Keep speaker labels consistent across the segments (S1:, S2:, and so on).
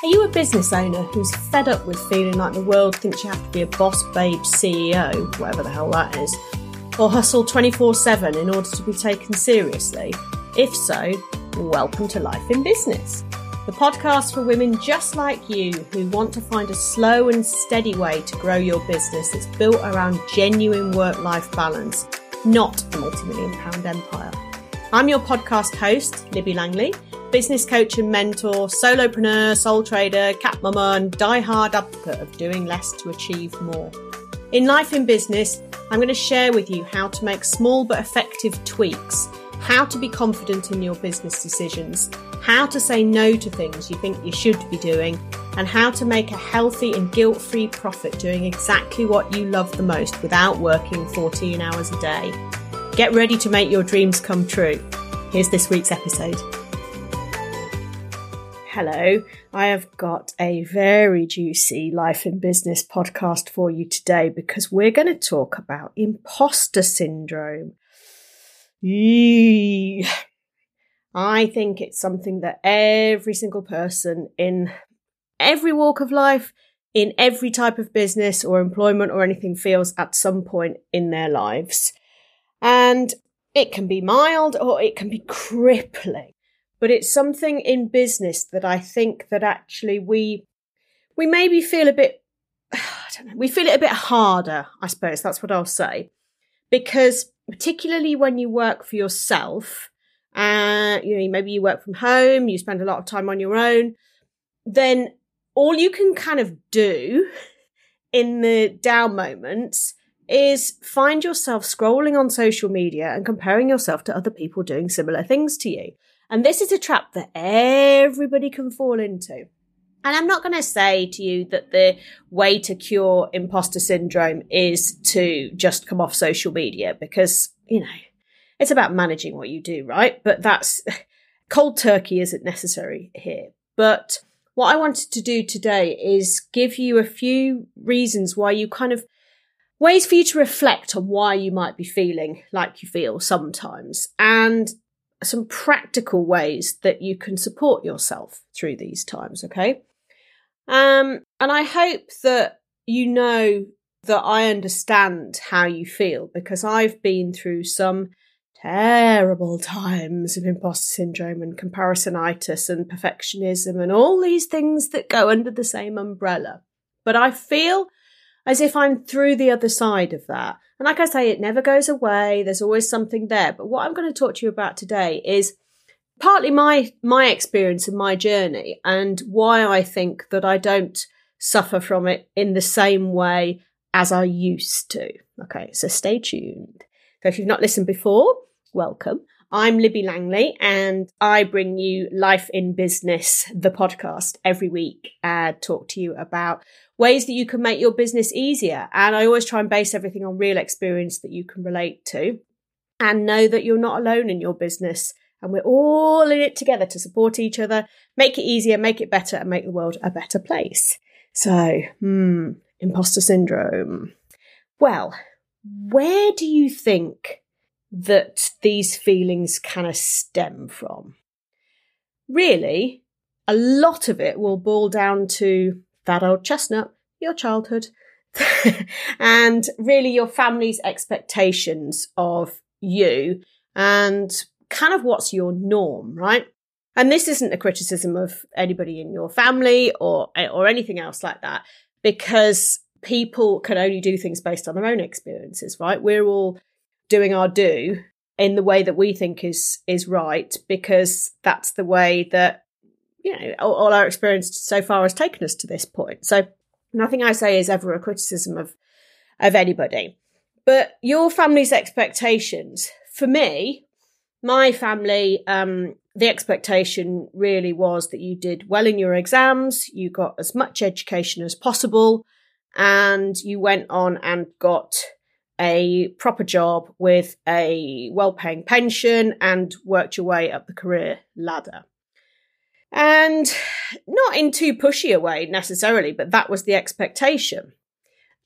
S1: Are you a business owner who's fed up with feeling like the world thinks you have to be a boss babe CEO, whatever the hell that is, or hustle 24 7 in order to be taken seriously? If so, welcome to Life in Business, the podcast for women just like you who want to find a slow and steady way to grow your business that's built around genuine work life balance, not a multi million pound empire. I'm your podcast host, Libby Langley business coach and mentor, solopreneur, sole trader, cat mama, and die-hard advocate of doing less to achieve more. In life and business, I'm going to share with you how to make small but effective tweaks, how to be confident in your business decisions, how to say no to things you think you should be doing, and how to make a healthy and guilt free profit doing exactly what you love the most without working 14 hours a day. Get ready to make your dreams come true. Here's this week's episode. Hello, I have got a very juicy life and business podcast for you today because we're going to talk about imposter syndrome. I think it's something that every single person in every walk of life, in every type of business or employment or anything feels at some point in their lives. And it can be mild or it can be crippling but it's something in business that I think that actually we we maybe feel a bit I don't know, we feel it a bit harder, I suppose that's what I'll say. Because particularly when you work for yourself, uh, you know, maybe you work from home, you spend a lot of time on your own, then all you can kind of do in the down moments is find yourself scrolling on social media and comparing yourself to other people doing similar things to you. And this is a trap that everybody can fall into. And I'm not going to say to you that the way to cure imposter syndrome is to just come off social media because, you know, it's about managing what you do, right? But that's cold turkey isn't necessary here. But what I wanted to do today is give you a few reasons why you kind of ways for you to reflect on why you might be feeling like you feel sometimes and some practical ways that you can support yourself through these times, okay? Um, and I hope that you know that I understand how you feel because I've been through some terrible times of imposter syndrome and comparisonitis and perfectionism and all these things that go under the same umbrella. But I feel as if I'm through the other side of that. And like I say, it never goes away. There's always something there. But what I'm going to talk to you about today is partly my my experience and my journey and why I think that I don't suffer from it in the same way as I used to. Okay, so stay tuned. So if you've not listened before, welcome. I'm Libby Langley and I bring you Life in Business, the podcast every week and talk to you about ways that you can make your business easier. And I always try and base everything on real experience that you can relate to and know that you're not alone in your business. And we're all in it together to support each other, make it easier, make it better, and make the world a better place. So, hmm, imposter syndrome. Well, where do you think that these feelings kind of stem from? Really, a lot of it will boil down to that old chestnut, your childhood, and really your family's expectations of you and kind of what's your norm, right? And this isn't a criticism of anybody in your family or or anything else like that because people can only do things based on their own experiences, right? We're all doing our do in the way that we think is is right because that's the way that you know, all, all our experience so far has taken us to this point. So nothing I say is ever a criticism of of anybody. But your family's expectations, for me, my family, um, the expectation really was that you did well in your exams, you got as much education as possible, and you went on and got a proper job with a well paying pension and worked your way up the career ladder. And not in too pushy a way necessarily, but that was the expectation.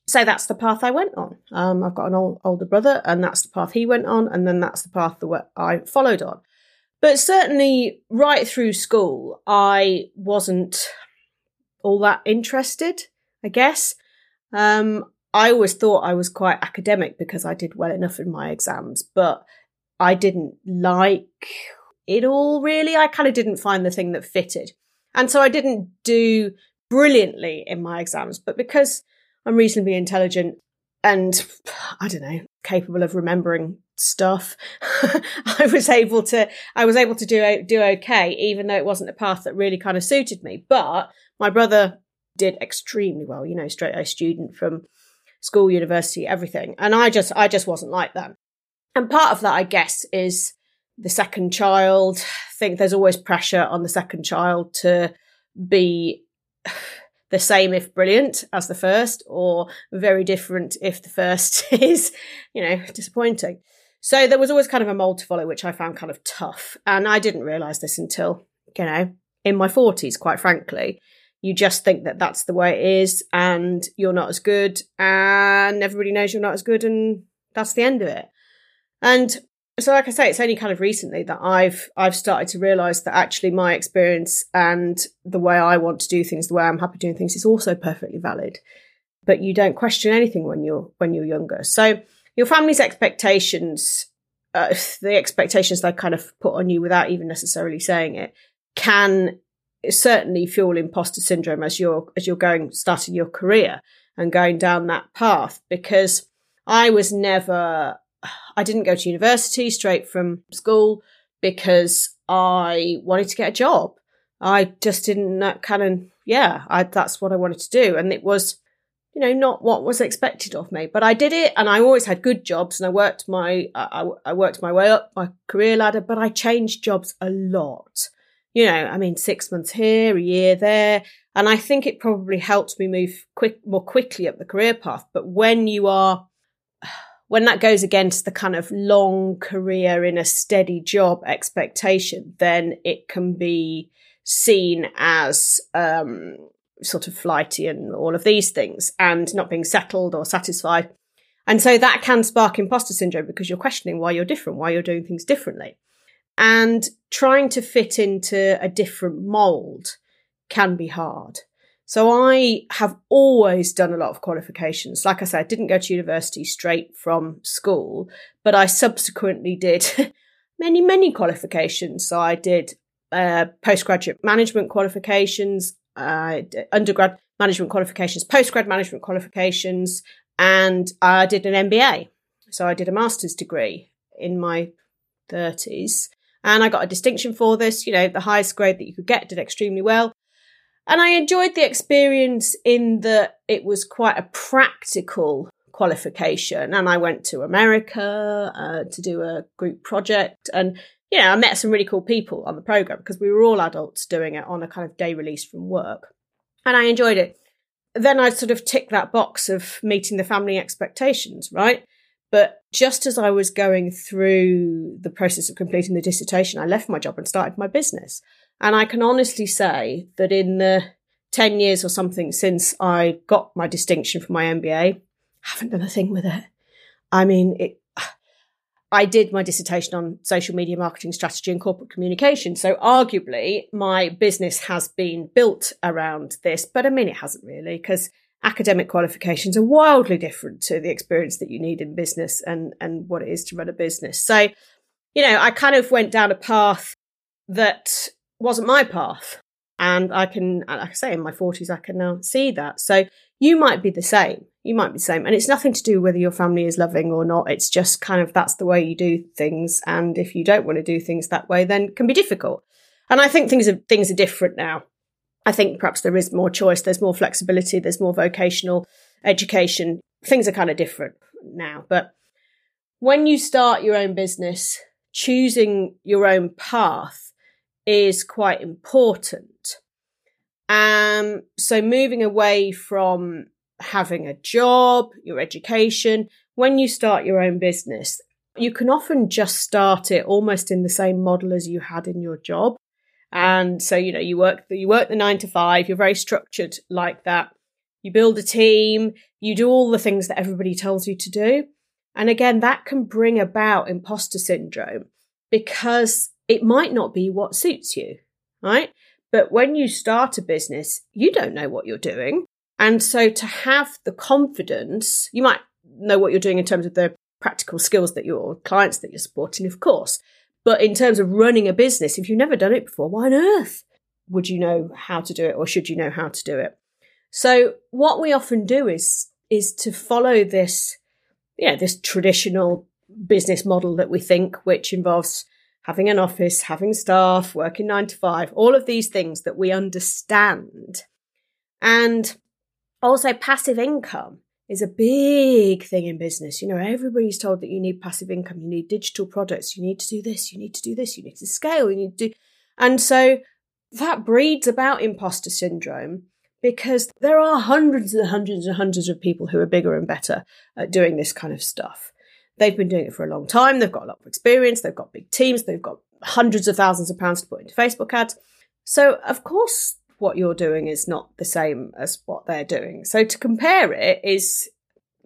S1: So that's the path I went on. Um, I've got an old, older brother, and that's the path he went on, and then that's the path that I followed on. But certainly, right through school, I wasn't all that interested, I guess. Um, I always thought I was quite academic because I did well enough in my exams, but I didn't like it all really. I kind of didn't find the thing that fitted. And so I didn't do brilliantly in my exams, but because I'm reasonably intelligent and I don't know, capable of remembering stuff, I was able to, I was able to do, do okay, even though it wasn't a path that really kind of suited me. But my brother did extremely well, you know, straight A student from school, university, everything. And I just, I just wasn't like that. And part of that, I guess, is the second child. I think there's always pressure on the second child to be the same if brilliant as the first or very different if the first is, you know, disappointing. So there was always kind of a mold to follow, which I found kind of tough. And I didn't realize this until, you know, in my 40s, quite frankly. You just think that that's the way it is and you're not as good and everybody knows you're not as good and that's the end of it. And so like I say, it's only kind of recently that I've I've started to realise that actually my experience and the way I want to do things, the way I'm happy doing things, is also perfectly valid. But you don't question anything when you're when you're younger. So your family's expectations, uh, the expectations they kind of put on you without even necessarily saying it, can certainly fuel imposter syndrome as you're as you're going starting your career and going down that path. Because I was never I didn't go to university straight from school because I wanted to get a job. I just didn't kind of, yeah, I, that's what I wanted to do. And it was, you know, not what was expected of me, but I did it and I always had good jobs and I worked my, I, I worked my way up my career ladder, but I changed jobs a lot. You know, I mean, six months here, a year there. And I think it probably helped me move quick, more quickly up the career path. But when you are, when that goes against the kind of long career in a steady job expectation, then it can be seen as um, sort of flighty and all of these things and not being settled or satisfied. And so that can spark imposter syndrome because you're questioning why you're different, why you're doing things differently. And trying to fit into a different mold can be hard. So I have always done a lot of qualifications. Like I said, I didn't go to university straight from school, but I subsequently did many, many qualifications. So I did uh, postgraduate management qualifications, uh, undergrad management qualifications, postgrad management qualifications, and I did an MBA. So I did a master's degree in my 30s. And I got a distinction for this, you know, the highest grade that you could get, did extremely well. And I enjoyed the experience in that it was quite a practical qualification. And I went to America uh, to do a group project. And, you know, I met some really cool people on the program because we were all adults doing it on a kind of day release from work. And I enjoyed it. Then I sort of ticked that box of meeting the family expectations, right? But just as I was going through the process of completing the dissertation, I left my job and started my business. And I can honestly say that in the 10 years or something since I got my distinction for my MBA, I haven't done a thing with it. I mean, it, I did my dissertation on social media marketing strategy and corporate communication. So arguably my business has been built around this, but I mean, it hasn't really because academic qualifications are wildly different to the experience that you need in business and, and what it is to run a business. So, you know, I kind of went down a path that wasn't my path. And I can, like I say, in my 40s, I can now see that. So you might be the same. You might be the same. And it's nothing to do whether your family is loving or not. It's just kind of that's the way you do things. And if you don't want to do things that way, then it can be difficult. And I think things are, things are different now. I think perhaps there is more choice. There's more flexibility. There's more vocational education. Things are kind of different now. But when you start your own business, choosing your own path is quite important. Um, so moving away from having a job, your education, when you start your own business, you can often just start it almost in the same model as you had in your job. And so, you know, you work, you work the nine to five, you're very structured like that. You build a team, you do all the things that everybody tells you to do. And again, that can bring about imposter syndrome because it might not be what suits you, right? But when you start a business, you don't know what you're doing. And so to have the confidence, you might know what you're doing in terms of the practical skills that your clients that you're supporting, of course. But in terms of running a business, if you've never done it before, why on earth would you know how to do it or should you know how to do it? So what we often do is is to follow this, yeah, this traditional business model that we think, which involves having an office, having staff, working nine to five, all of these things that we understand. And also passive income is a big thing in business. You know, everybody's told that you need passive income, you need digital products, you need to do this, you need to do this, you need to scale, you need to do. And so that breeds about imposter syndrome because there are hundreds and hundreds and hundreds of people who are bigger and better at doing this kind of stuff. They've been doing it for a long time. They've got a lot of experience. They've got big teams. They've got hundreds of thousands of pounds to put into Facebook ads. So, of course, what you're doing is not the same as what they're doing. So, to compare it is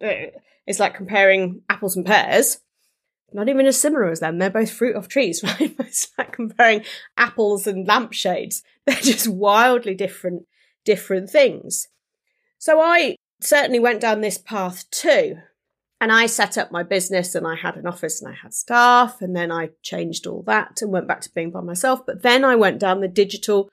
S1: uh, it's like comparing apples and pears. Not even as similar as them. They're both fruit off trees, right? It's like comparing apples and lampshades. They're just wildly different, different things. So I certainly went down this path too. And I set up my business and I had an office and I had staff. And then I changed all that and went back to being by myself. But then I went down the digital,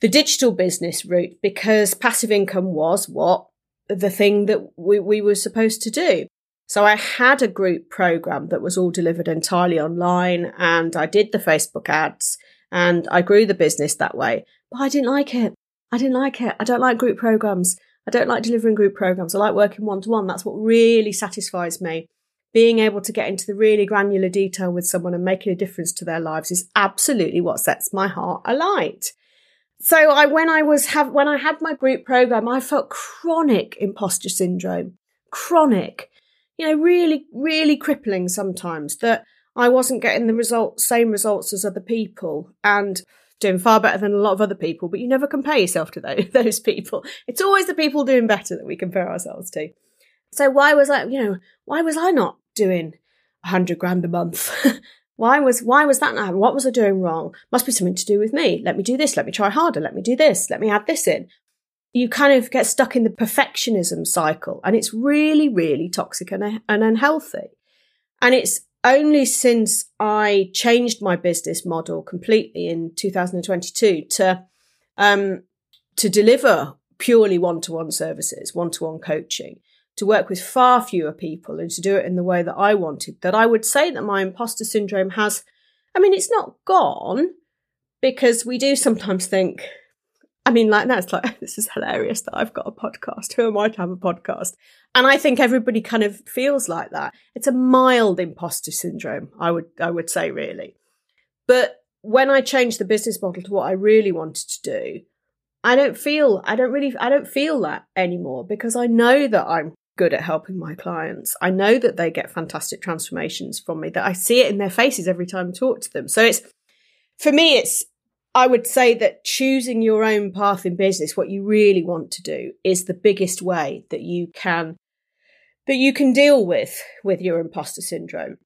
S1: the digital business route because passive income was what the thing that we, we were supposed to do. So I had a group program that was all delivered entirely online and I did the Facebook ads and I grew the business that way. But I didn't like it. I didn't like it. I don't like group programs. I don't like delivering group programs. I like working one to one. That's what really satisfies me. Being able to get into the really granular detail with someone and making a difference to their lives is absolutely what sets my heart alight. So I, when I was have, when I had my group program, I felt chronic imposter syndrome, chronic, you know, really, really crippling sometimes that I wasn't getting the result, same results as other people. And doing far better than a lot of other people, but you never compare yourself to those, those people. It's always the people doing better that we compare ourselves to. So why was I, you know, why was I not doing a hundred grand a month? why was, why was that not? What was I doing wrong? Must be something to do with me. Let me do this. Let me try harder. Let me do this. Let me add this in. You kind of get stuck in the perfectionism cycle and it's really, really toxic and, and unhealthy. And it's only since I changed my business model completely in 2022 to um, to deliver purely one-to-one services, one-to-one coaching, to work with far fewer people and to do it in the way that I wanted, that I would say that my imposter syndrome has, I mean, it's not gone because we do sometimes think, I mean, like that's like this is hilarious that I've got a podcast. Who am I to have a podcast? And I think everybody kind of feels like that. It's a mild imposter syndrome, I would I would say really. But when I changed the business model to what I really wanted to do, I don't feel I don't really I don't feel that anymore because I know that I'm good at helping my clients. I know that they get fantastic transformations from me, that I see it in their faces every time I talk to them. So it's for me it's I would say that choosing your own path in business, what you really want to do is the biggest way that you can, that you can deal with, with your imposter syndrome.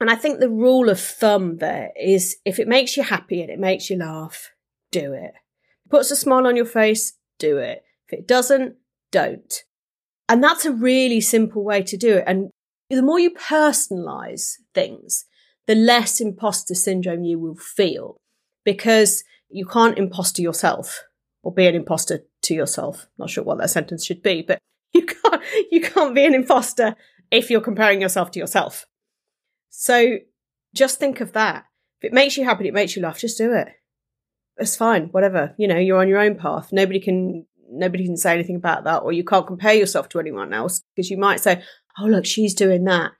S1: And I think the rule of thumb there is if it makes you happy and it makes you laugh, do it. Puts a smile on your face, do it. If it doesn't, don't. And that's a really simple way to do it. And the more you personalize things, the less imposter syndrome you will feel because you can't imposter yourself or be an imposter to yourself. Not sure what that sentence should be, but you can't you can't be an imposter if you're comparing yourself to yourself. So just think of that. If it makes you happy, it makes you laugh, just do it. It's fine, whatever. You know, you're on your own path. Nobody can nobody can say anything about that, or you can't compare yourself to anyone else because you might say, "Oh, look, she's doing that."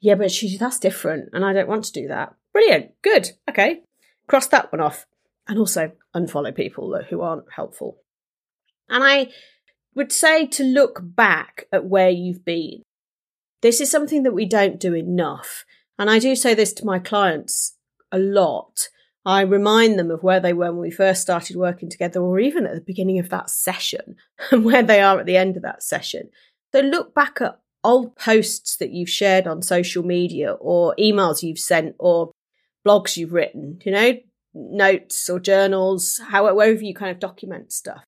S1: Yeah, but she's that's different, and I don't want to do that. Brilliant, good, okay, cross that one off and also unfollow people who aren't helpful. And I would say to look back at where you've been. This is something that we don't do enough. And I do say this to my clients a lot. I remind them of where they were when we first started working together, or even at the beginning of that session, and where they are at the end of that session. So look back at old posts that you've shared on social media, or emails you've sent, or blogs you've written. You know, notes or journals, however you kind of document stuff.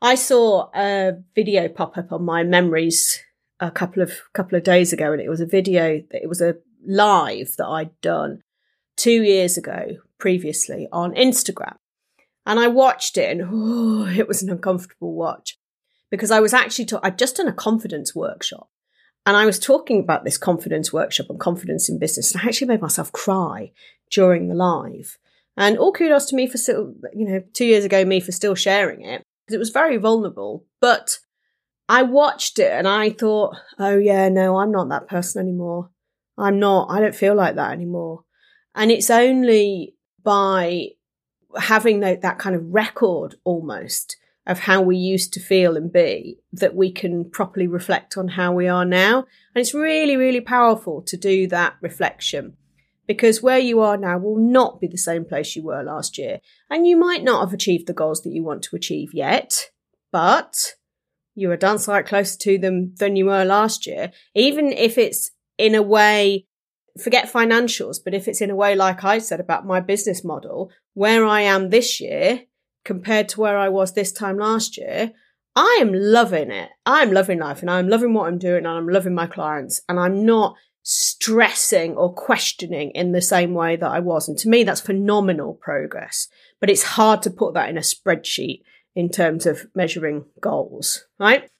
S1: I saw a video pop up on my memories a couple of couple of days ago, and it was a video that it was a live that I'd done two years ago previously on Instagram. And I watched it and oh, it was an uncomfortable watch because I was actually, ta- I'd just done a confidence workshop and I was talking about this confidence workshop and confidence in business. And I actually made myself cry during the live. And all kudos to me for still, you know, two years ago, me for still sharing it because it was very vulnerable. But I watched it and I thought, oh yeah, no, I'm not that person anymore. I'm not, I don't feel like that anymore. And it's only by having that, that kind of record almost of how we used to feel and be that we can properly reflect on how we are now. And it's really, really powerful to do that reflection because where you are now will not be the same place you were last year. And you might not have achieved the goals that you want to achieve yet, but you're a dance like closer to them than you were last year. Even if it's in a way forget financials, but if it's in a way like I said about my business model, where I am this year compared to where I was this time last year, I am loving it. I'm loving life and I'm loving what I'm doing and I'm loving my clients and I'm not stressing or questioning in the same way that I was. And to me, that's phenomenal progress, but it's hard to put that in a spreadsheet in terms of measuring goals, right?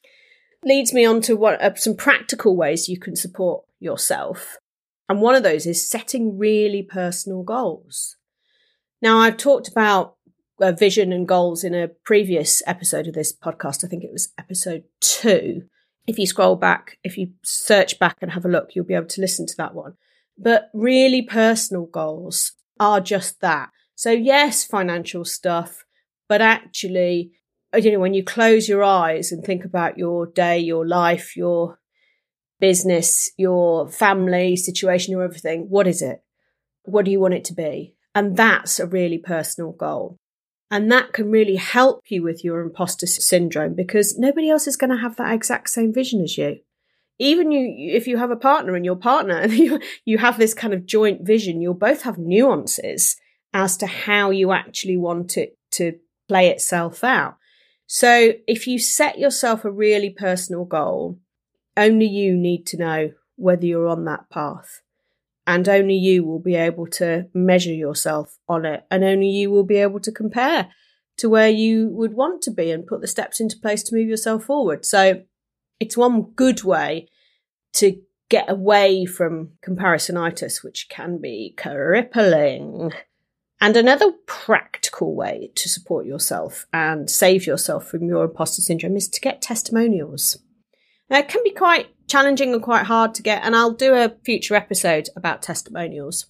S1: Leads me on to what uh, some practical ways you can support yourself and one of those is setting really personal goals. Now, I've talked about uh, vision and goals in a previous episode of this podcast. I think it was episode two. If you scroll back, if you search back and have a look, you'll be able to listen to that one. But really personal goals are just that. So yes, financial stuff, but actually, you know, when you close your eyes and think about your day, your life, your business, your family situation, your everything. What is it? What do you want it to be? And that's a really personal goal. And that can really help you with your imposter syndrome because nobody else is going to have that exact same vision as you. Even you, if you have a partner and your partner, you, you have this kind of joint vision, you'll both have nuances as to how you actually want it to play itself out. So if you set yourself a really personal goal, only you need to know whether you're on that path. And only you will be able to measure yourself on it. And only you will be able to compare to where you would want to be and put the steps into place to move yourself forward. So it's one good way to get away from comparisonitis, which can be crippling. And another practical way to support yourself and save yourself from your imposter syndrome is to get testimonials. It can be quite challenging and quite hard to get, and I'll do a future episode about testimonials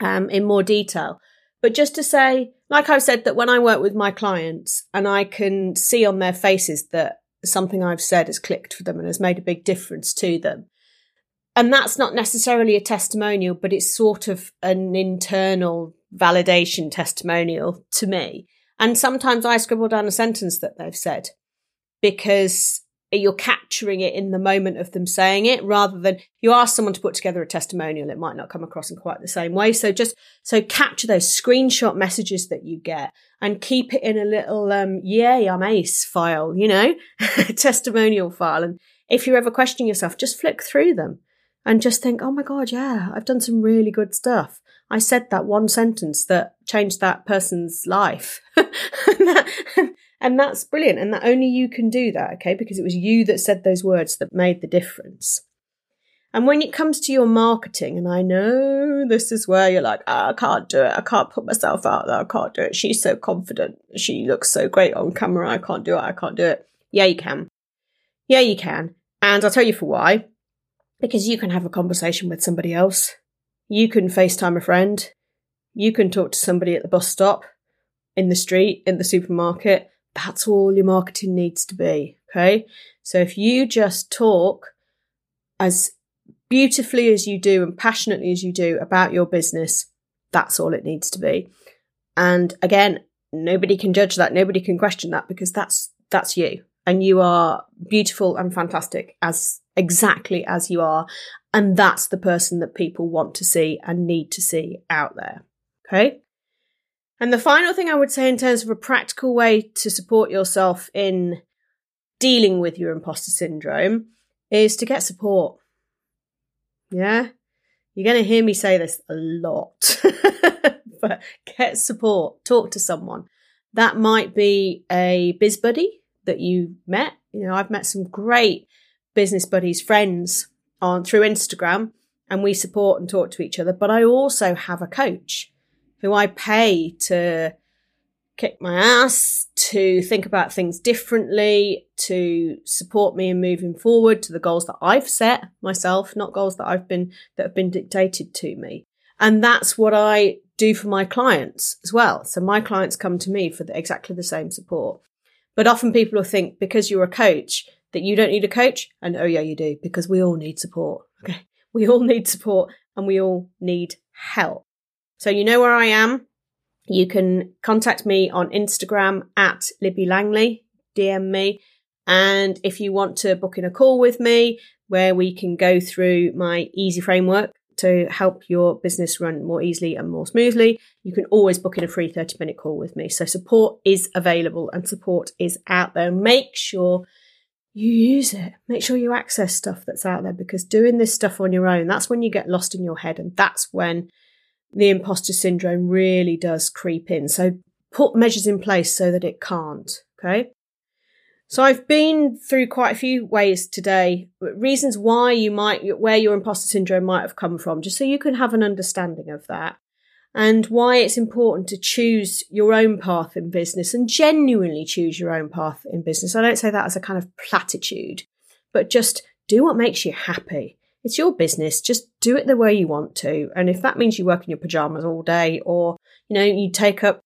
S1: um, in more detail. But just to say, like I've said, that when I work with my clients and I can see on their faces that something I've said has clicked for them and has made a big difference to them. And that's not necessarily a testimonial, but it's sort of an internal validation testimonial to me. And sometimes I scribble down a sentence that they've said because you're capturing it in the moment of them saying it rather than you ask someone to put together a testimonial it might not come across in quite the same way. So just so capture those screenshot messages that you get and keep it in a little um yay i'm ace file you know testimonial file. And if you're ever questioning yourself just flick through them and just think oh my god yeah i've done some really good stuff. I said that one sentence that changed that person's life. and, that, that's brilliant. And that only you can do that, okay? Because it was you that said those words that made the difference. And when it comes to your marketing, and I know this is where you're like, oh, I can't do it. I can't put myself out there. I can't do it. She's so confident. She looks so great on camera. I can't do it. I can't do it. Yeah, you can. Yeah, you can. And I'll tell you for why. Because you can have a conversation with somebody else. You can FaceTime a friend. You can talk to somebody at the bus stop, in the street, in the supermarket. That's all your marketing needs to be. Okay. So if you just talk as beautifully as you do and passionately as you do about your business, that's all it needs to be. And again, nobody can judge that. Nobody can question that because that's, that's you and you are beautiful and fantastic as exactly as you are. And that's the person that people want to see and need to see out there. Okay. And the final thing I would say in terms of a practical way to support yourself in dealing with your imposter syndrome is to get support. Yeah? You're going to hear me say this a lot, but get support, talk to someone. That might be a biz buddy that you met. You know, I've met some great business buddies, friends on through Instagram, and we support and talk to each other. But I also have a coach who I pay to kick my ass, to think about things differently, to support me in moving forward to the goals that I've set myself, not goals that I've been, that have been dictated to me. And that's what I do for my clients as well. So my clients come to me for the, exactly the same support. But often people will think because you're a coach that you don't need a coach. And oh yeah, you do because we all need support. Okay. We all need support and we all need help. So you know where I am. You can contact me on Instagram at Libby Langley, DM me. And if you want to book in a call with me where we can go through my easy framework to help your business run more easily and more smoothly, you can always book in a free 30 minute call with me. So support is available and support is out there. Make sure you use it. Make sure you access stuff that's out there because doing this stuff on your own, that's when you get lost in your head and that's when the imposter syndrome really does creep in. So put measures in place so that it can't. Okay. So I've been through quite a few ways today, reasons why you might, where your imposter syndrome might have come from, just so you can have an understanding of that and why it's important to choose your own path in business and genuinely choose your own path in business. I don't say that as a kind of platitude, but just do what makes you happy. It's your business. Just do it the way you want to. And if that means you work in your pajamas all day or, you know, you take up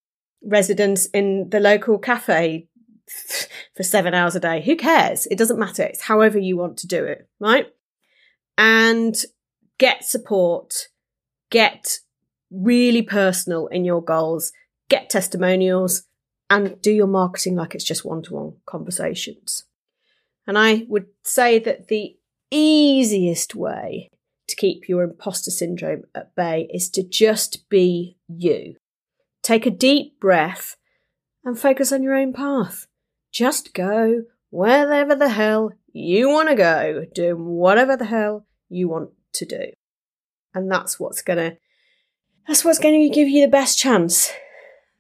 S1: residence in the local cafe for seven hours a day, who cares? It doesn't matter. It's however you want to do it, right? And get support, get really personal in your goals, get testimonials, and do your marketing like it's just one to one conversations. And I would say that the easiest way to keep your imposter syndrome at bay is to just be you. Take a deep breath and focus on your own path. Just go wherever the hell you want to go, doing whatever the hell you want to do. And that's what's going to that's what's going to give you the best chance,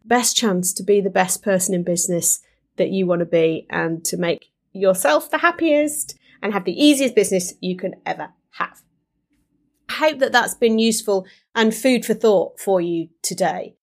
S1: best chance to be the best person in business that you want to be and to make yourself the happiest and have the easiest business you can ever have. I hope that that's been useful and food for thought for you today.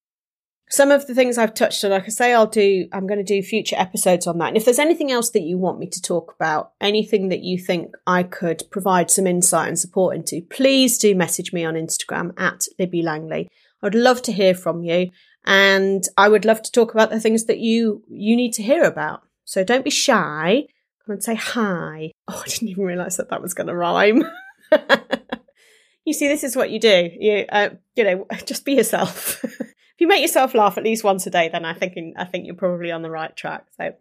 S1: Some of the things I've touched on, like I say, I'll do, I'm going to do future episodes on that. And if there's anything else that you want me to talk about, anything that you think I could provide some insight and support into, please do message me on Instagram at Libby Langley. I'd love to hear from you and I would love to talk about the things that you, you need to hear about. So don't be shy. And say hi. Oh, I didn't even realize that that was going to rhyme. you see, this is what you do. You, uh, you know, just be yourself. if you make yourself laugh at least once a day, then I think I think you're probably on the right track. So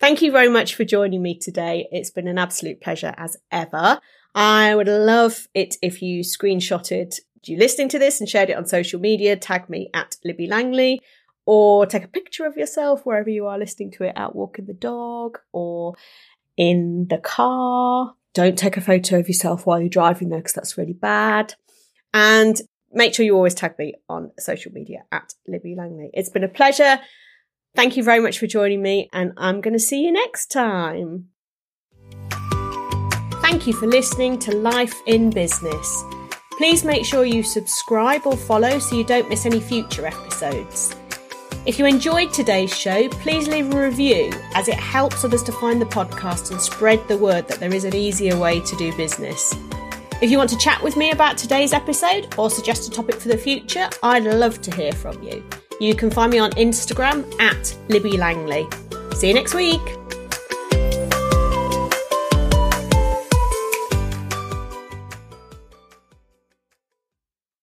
S1: thank you very much for joining me today. It's been an absolute pleasure as ever. I would love it if you screenshotted you listening to this and shared it on social media. Tag me at Libby Langley or take a picture of yourself wherever you are listening to it out walking the dog or in the car. Don't take a photo of yourself while you're driving though, because that's really bad. And make sure you always tag me on social media at Libby Langley. It's been a pleasure. Thank you very much for joining me, and I'm going to see you next time. Thank you for listening to Life in Business. Please make sure you subscribe or follow so you don't miss any future episodes. If you enjoyed today's show, please leave a review as it helps others to find the podcast and spread the word that there is an easier way to do business. If you want to chat with me about today's episode or suggest a topic for the future, I'd love to hear from you. You can find me on Instagram at Libby Langley. See you next week.